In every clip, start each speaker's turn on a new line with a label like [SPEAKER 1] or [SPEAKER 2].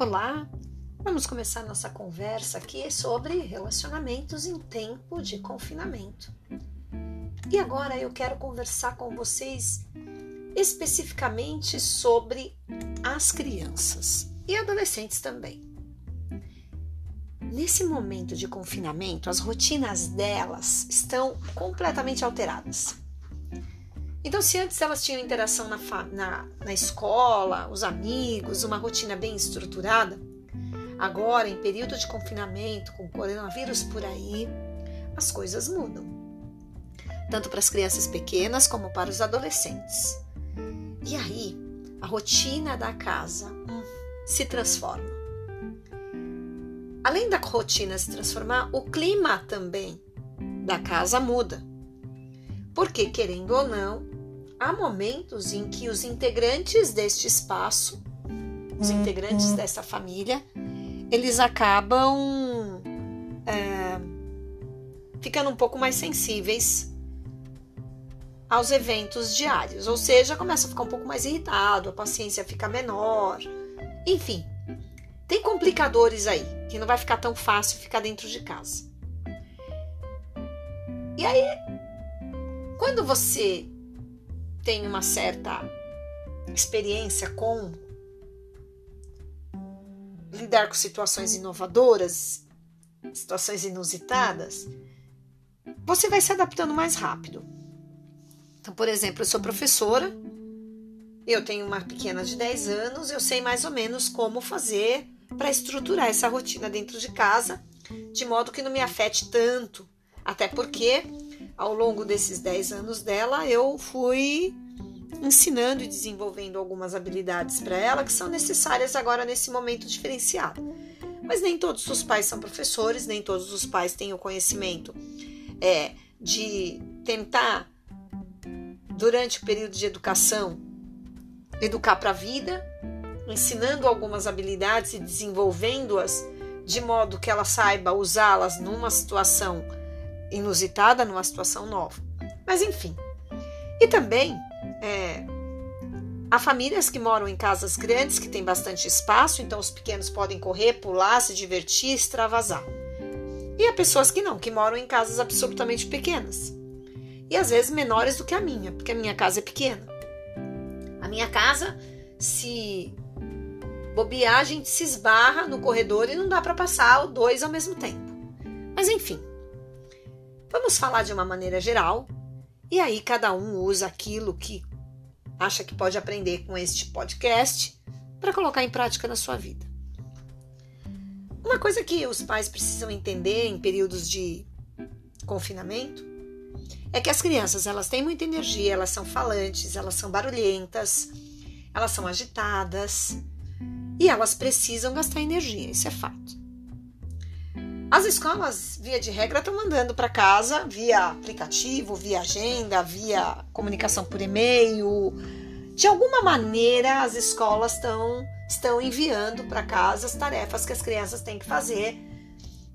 [SPEAKER 1] Olá, vamos começar nossa conversa aqui sobre relacionamentos em tempo de confinamento. E agora eu quero conversar com vocês especificamente sobre as crianças e adolescentes também. Nesse momento de confinamento, as rotinas delas estão completamente alteradas. Então, se antes elas tinham interação na, na, na escola, os amigos, uma rotina bem estruturada, agora, em período de confinamento, com o coronavírus por aí, as coisas mudam. Tanto para as crianças pequenas como para os adolescentes. E aí, a rotina da casa hum, se transforma. Além da rotina se transformar, o clima também da casa muda. Porque, querendo ou não, há momentos em que os integrantes deste espaço, os uhum. integrantes dessa família, eles acabam é, ficando um pouco mais sensíveis aos eventos diários, ou seja, começa a ficar um pouco mais irritado, a paciência fica menor, enfim, tem complicadores aí que não vai ficar tão fácil ficar dentro de casa. E aí, quando você tem uma certa experiência com lidar com situações inovadoras, situações inusitadas, você vai se adaptando mais rápido. Então, por exemplo, eu sou professora, eu tenho uma pequena de 10 anos, eu sei mais ou menos como fazer para estruturar essa rotina dentro de casa, de modo que não me afete tanto. Até porque ao longo desses 10 anos dela, eu fui ensinando e desenvolvendo algumas habilidades para ela que são necessárias agora nesse momento diferenciado. Mas nem todos os pais são professores, nem todos os pais têm o conhecimento é, de tentar, durante o período de educação, educar para a vida, ensinando algumas habilidades e desenvolvendo-as de modo que ela saiba usá-las numa situação inusitada numa situação nova. Mas enfim. E também é, há famílias que moram em casas grandes que têm bastante espaço, então os pequenos podem correr, pular, se divertir, extravasar. E há pessoas que não, que moram em casas absolutamente pequenas. E às vezes menores do que a minha, porque a minha casa é pequena. A minha casa, se bobear, a gente se esbarra no corredor e não dá para passar dois ao mesmo tempo. Mas enfim, Vamos falar de uma maneira geral e aí cada um usa aquilo que acha que pode aprender com este podcast para colocar em prática na sua vida. Uma coisa que os pais precisam entender em períodos de confinamento é que as crianças elas têm muita energia, elas são falantes, elas são barulhentas, elas são agitadas e elas precisam gastar energia, isso é fato. As escolas, via de regra, estão mandando para casa via aplicativo, via agenda, via comunicação por e-mail. De alguma maneira, as escolas estão, estão enviando para casa as tarefas que as crianças têm que fazer,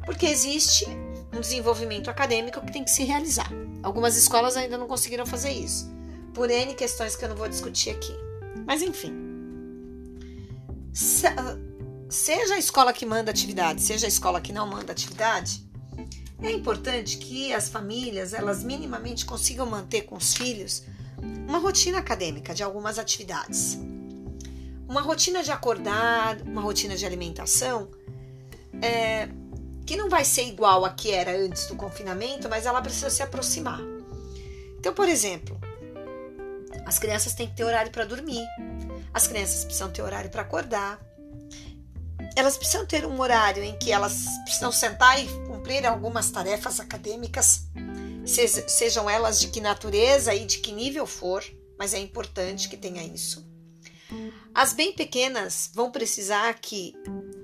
[SPEAKER 1] porque existe um desenvolvimento acadêmico que tem que se realizar. Algumas escolas ainda não conseguiram fazer isso, por N questões que eu não vou discutir aqui. Mas enfim seja a escola que manda atividade, seja a escola que não manda atividade, é importante que as famílias, elas minimamente consigam manter com os filhos uma rotina acadêmica de algumas atividades. Uma rotina de acordar, uma rotina de alimentação, é, que não vai ser igual a que era antes do confinamento, mas ela precisa se aproximar. Então, por exemplo, as crianças têm que ter horário para dormir, as crianças precisam ter horário para acordar, elas precisam ter um horário em que elas precisam sentar e cumprir algumas tarefas acadêmicas, sejam elas de que natureza e de que nível for, mas é importante que tenha isso. As bem pequenas vão precisar que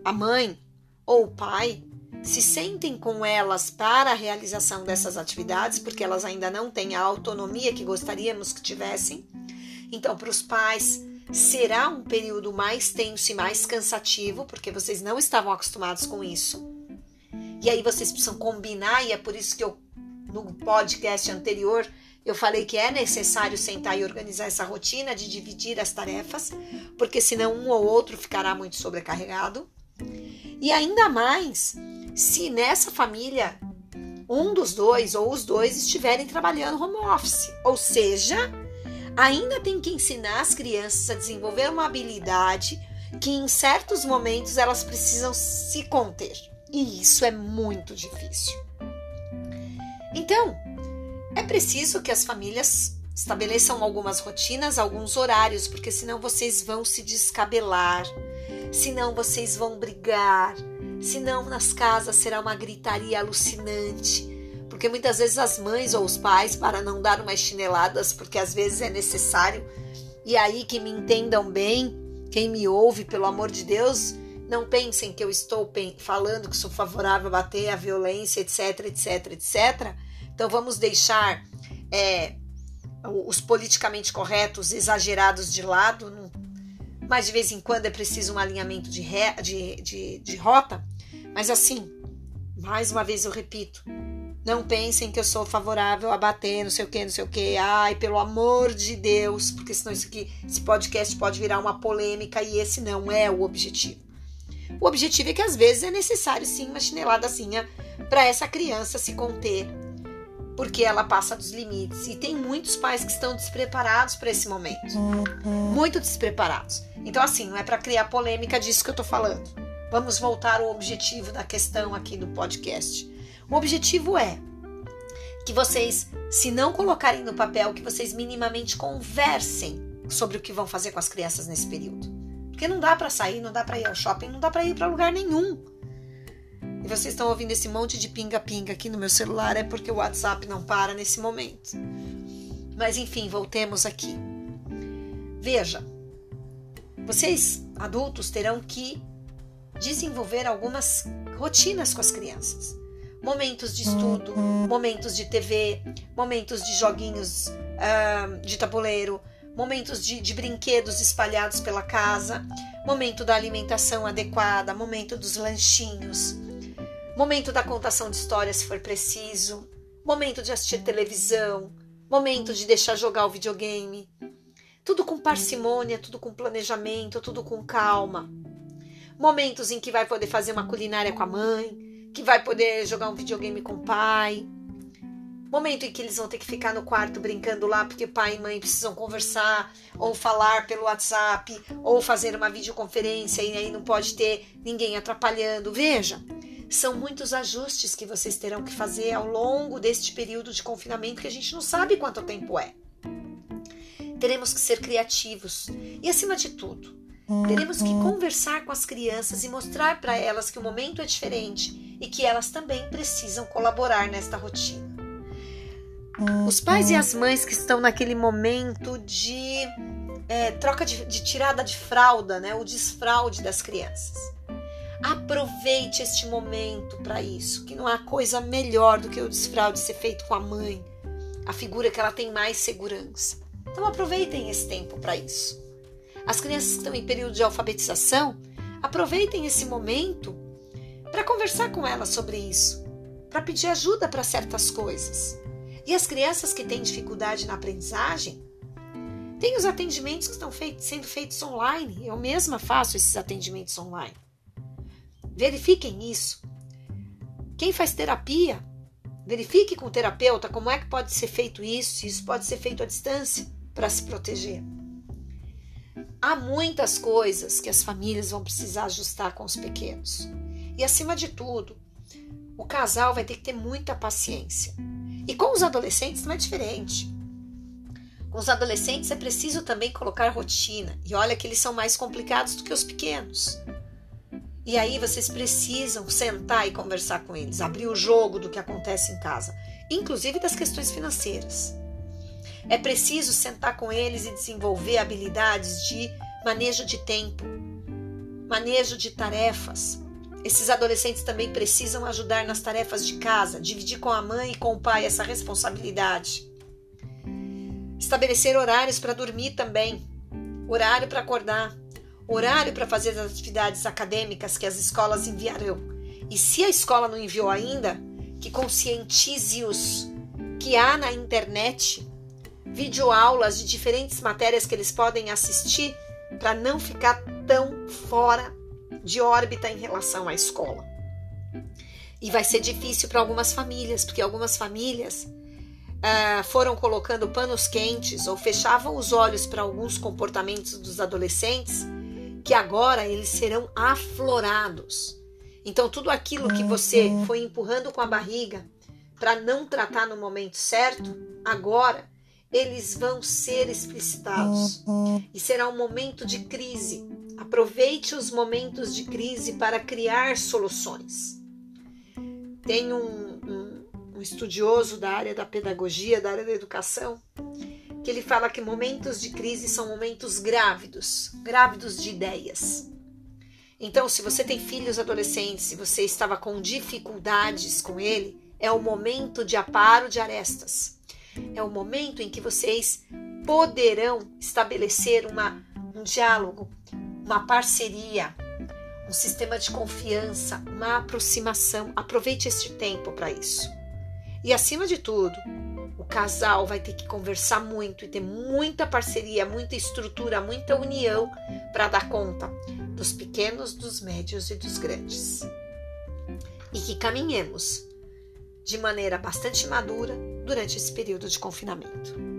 [SPEAKER 1] a mãe ou o pai se sentem com elas para a realização dessas atividades, porque elas ainda não têm a autonomia que gostaríamos que tivessem. Então, para os pais, será um período mais tenso e mais cansativo, porque vocês não estavam acostumados com isso. E aí vocês precisam combinar, e é por isso que eu, no podcast anterior, Eu falei que é necessário sentar e organizar essa rotina de dividir as tarefas, porque senão um ou outro ficará muito sobrecarregado. E ainda mais se nessa família um dos dois ou os dois estiverem trabalhando home office, ou seja, ainda tem que ensinar as crianças a desenvolver uma habilidade que em certos momentos elas precisam se conter. E isso é muito difícil. Então, é preciso que as famílias estabeleçam algumas rotinas, alguns horários, porque senão vocês vão se descabelar, senão vocês vão brigar, senão nas casas será uma gritaria alucinante. Porque muitas vezes as mães ou os pais, para não dar umas chineladas, porque às vezes é necessário, e aí que me entendam bem, quem me ouve, pelo amor de Deus, não pensem que eu estou falando que sou favorável a bater a violência, etc, etc, etc. Então vamos deixar é, os politicamente corretos exagerados de lado, mas de vez em quando é preciso um alinhamento de, re, de, de, de rota. Mas assim, mais uma vez eu repito, não pensem que eu sou favorável a bater, não sei o que, não sei o que. Ai, pelo amor de Deus, porque senão isso aqui, esse podcast pode virar uma polêmica e esse não é o objetivo. O objetivo é que às vezes é necessário sim uma chineladazinha para essa criança se conter, porque ela passa dos limites. E tem muitos pais que estão despreparados para esse momento. Muito despreparados. Então, assim, não é para criar polêmica disso que eu tô falando. Vamos voltar ao objetivo da questão aqui do podcast. O objetivo é que vocês, se não colocarem no papel, que vocês minimamente conversem sobre o que vão fazer com as crianças nesse período. Porque não dá para sair, não dá para ir ao shopping, não dá para ir para lugar nenhum. E vocês estão ouvindo esse monte de pinga-pinga aqui no meu celular é porque o WhatsApp não para nesse momento. Mas enfim, voltemos aqui. Veja, vocês adultos terão que desenvolver algumas rotinas com as crianças. Momentos de estudo, momentos de TV, momentos de joguinhos uh, de tabuleiro, momentos de, de brinquedos espalhados pela casa, momento da alimentação adequada, momento dos lanchinhos, momento da contação de histórias se for preciso, momento de assistir televisão, momento de deixar jogar o videogame. Tudo com parcimônia, tudo com planejamento, tudo com calma. Momentos em que vai poder fazer uma culinária com a mãe, que vai poder jogar um videogame com o pai Momento em que eles vão ter que ficar no quarto brincando lá porque pai e mãe precisam conversar, ou falar pelo WhatsApp, ou fazer uma videoconferência e aí não pode ter ninguém atrapalhando. Veja, são muitos ajustes que vocês terão que fazer ao longo deste período de confinamento que a gente não sabe quanto tempo é. Teremos que ser criativos e, acima de tudo, teremos que conversar com as crianças e mostrar para elas que o momento é diferente e que elas também precisam colaborar nesta rotina. Os pais e as mães que estão naquele momento de é, troca de, de, tirada de fralda, né, o desfraude das crianças. Aproveite este momento para isso, que não há coisa melhor do que o desfraude ser feito com a mãe, a figura que ela tem mais segurança. Então aproveitem esse tempo para isso. As crianças que estão em período de alfabetização, aproveitem esse momento para conversar com elas sobre isso, para pedir ajuda para certas coisas. E as crianças que têm dificuldade na aprendizagem, tem os atendimentos que estão feitos, sendo feitos online. Eu mesma faço esses atendimentos online. Verifiquem isso. Quem faz terapia, verifique com o terapeuta como é que pode ser feito isso, se isso pode ser feito à distância para se proteger. Há muitas coisas que as famílias vão precisar ajustar com os pequenos. E acima de tudo, o casal vai ter que ter muita paciência. E com os adolescentes não é diferente. Com os adolescentes é preciso também colocar rotina. E olha que eles são mais complicados do que os pequenos. E aí vocês precisam sentar e conversar com eles, abrir o jogo do que acontece em casa, inclusive das questões financeiras. É preciso sentar com eles e desenvolver habilidades de manejo de tempo, manejo de tarefas, esses adolescentes também precisam ajudar nas tarefas de casa, dividir com a mãe e com o pai essa responsabilidade. Estabelecer horários para dormir também, horário para acordar, horário para fazer as atividades acadêmicas que as escolas enviarão. E se a escola não enviou ainda, que conscientize-os que há na internet videoaulas de diferentes matérias que eles podem assistir para não ficar tão fora de órbita em relação à escola. E vai ser difícil para algumas famílias, porque algumas famílias uh, foram colocando panos quentes ou fechavam os olhos para alguns comportamentos dos adolescentes que agora eles serão aflorados. Então, tudo aquilo que você foi empurrando com a barriga para não tratar no momento certo, agora eles vão ser explicitados. E será um momento de crise. Aproveite os momentos de crise para criar soluções. Tem um, um, um estudioso da área da pedagogia, da área da educação, que ele fala que momentos de crise são momentos grávidos, grávidos de ideias. Então, se você tem filhos adolescentes, se você estava com dificuldades com ele, é o momento de aparo de arestas. É o momento em que vocês poderão estabelecer uma, um diálogo, uma parceria, um sistema de confiança, uma aproximação. Aproveite este tempo para isso. E acima de tudo, o casal vai ter que conversar muito e ter muita parceria, muita estrutura, muita união para dar conta dos pequenos, dos médios e dos grandes. E que caminhemos de maneira bastante madura durante esse período de confinamento.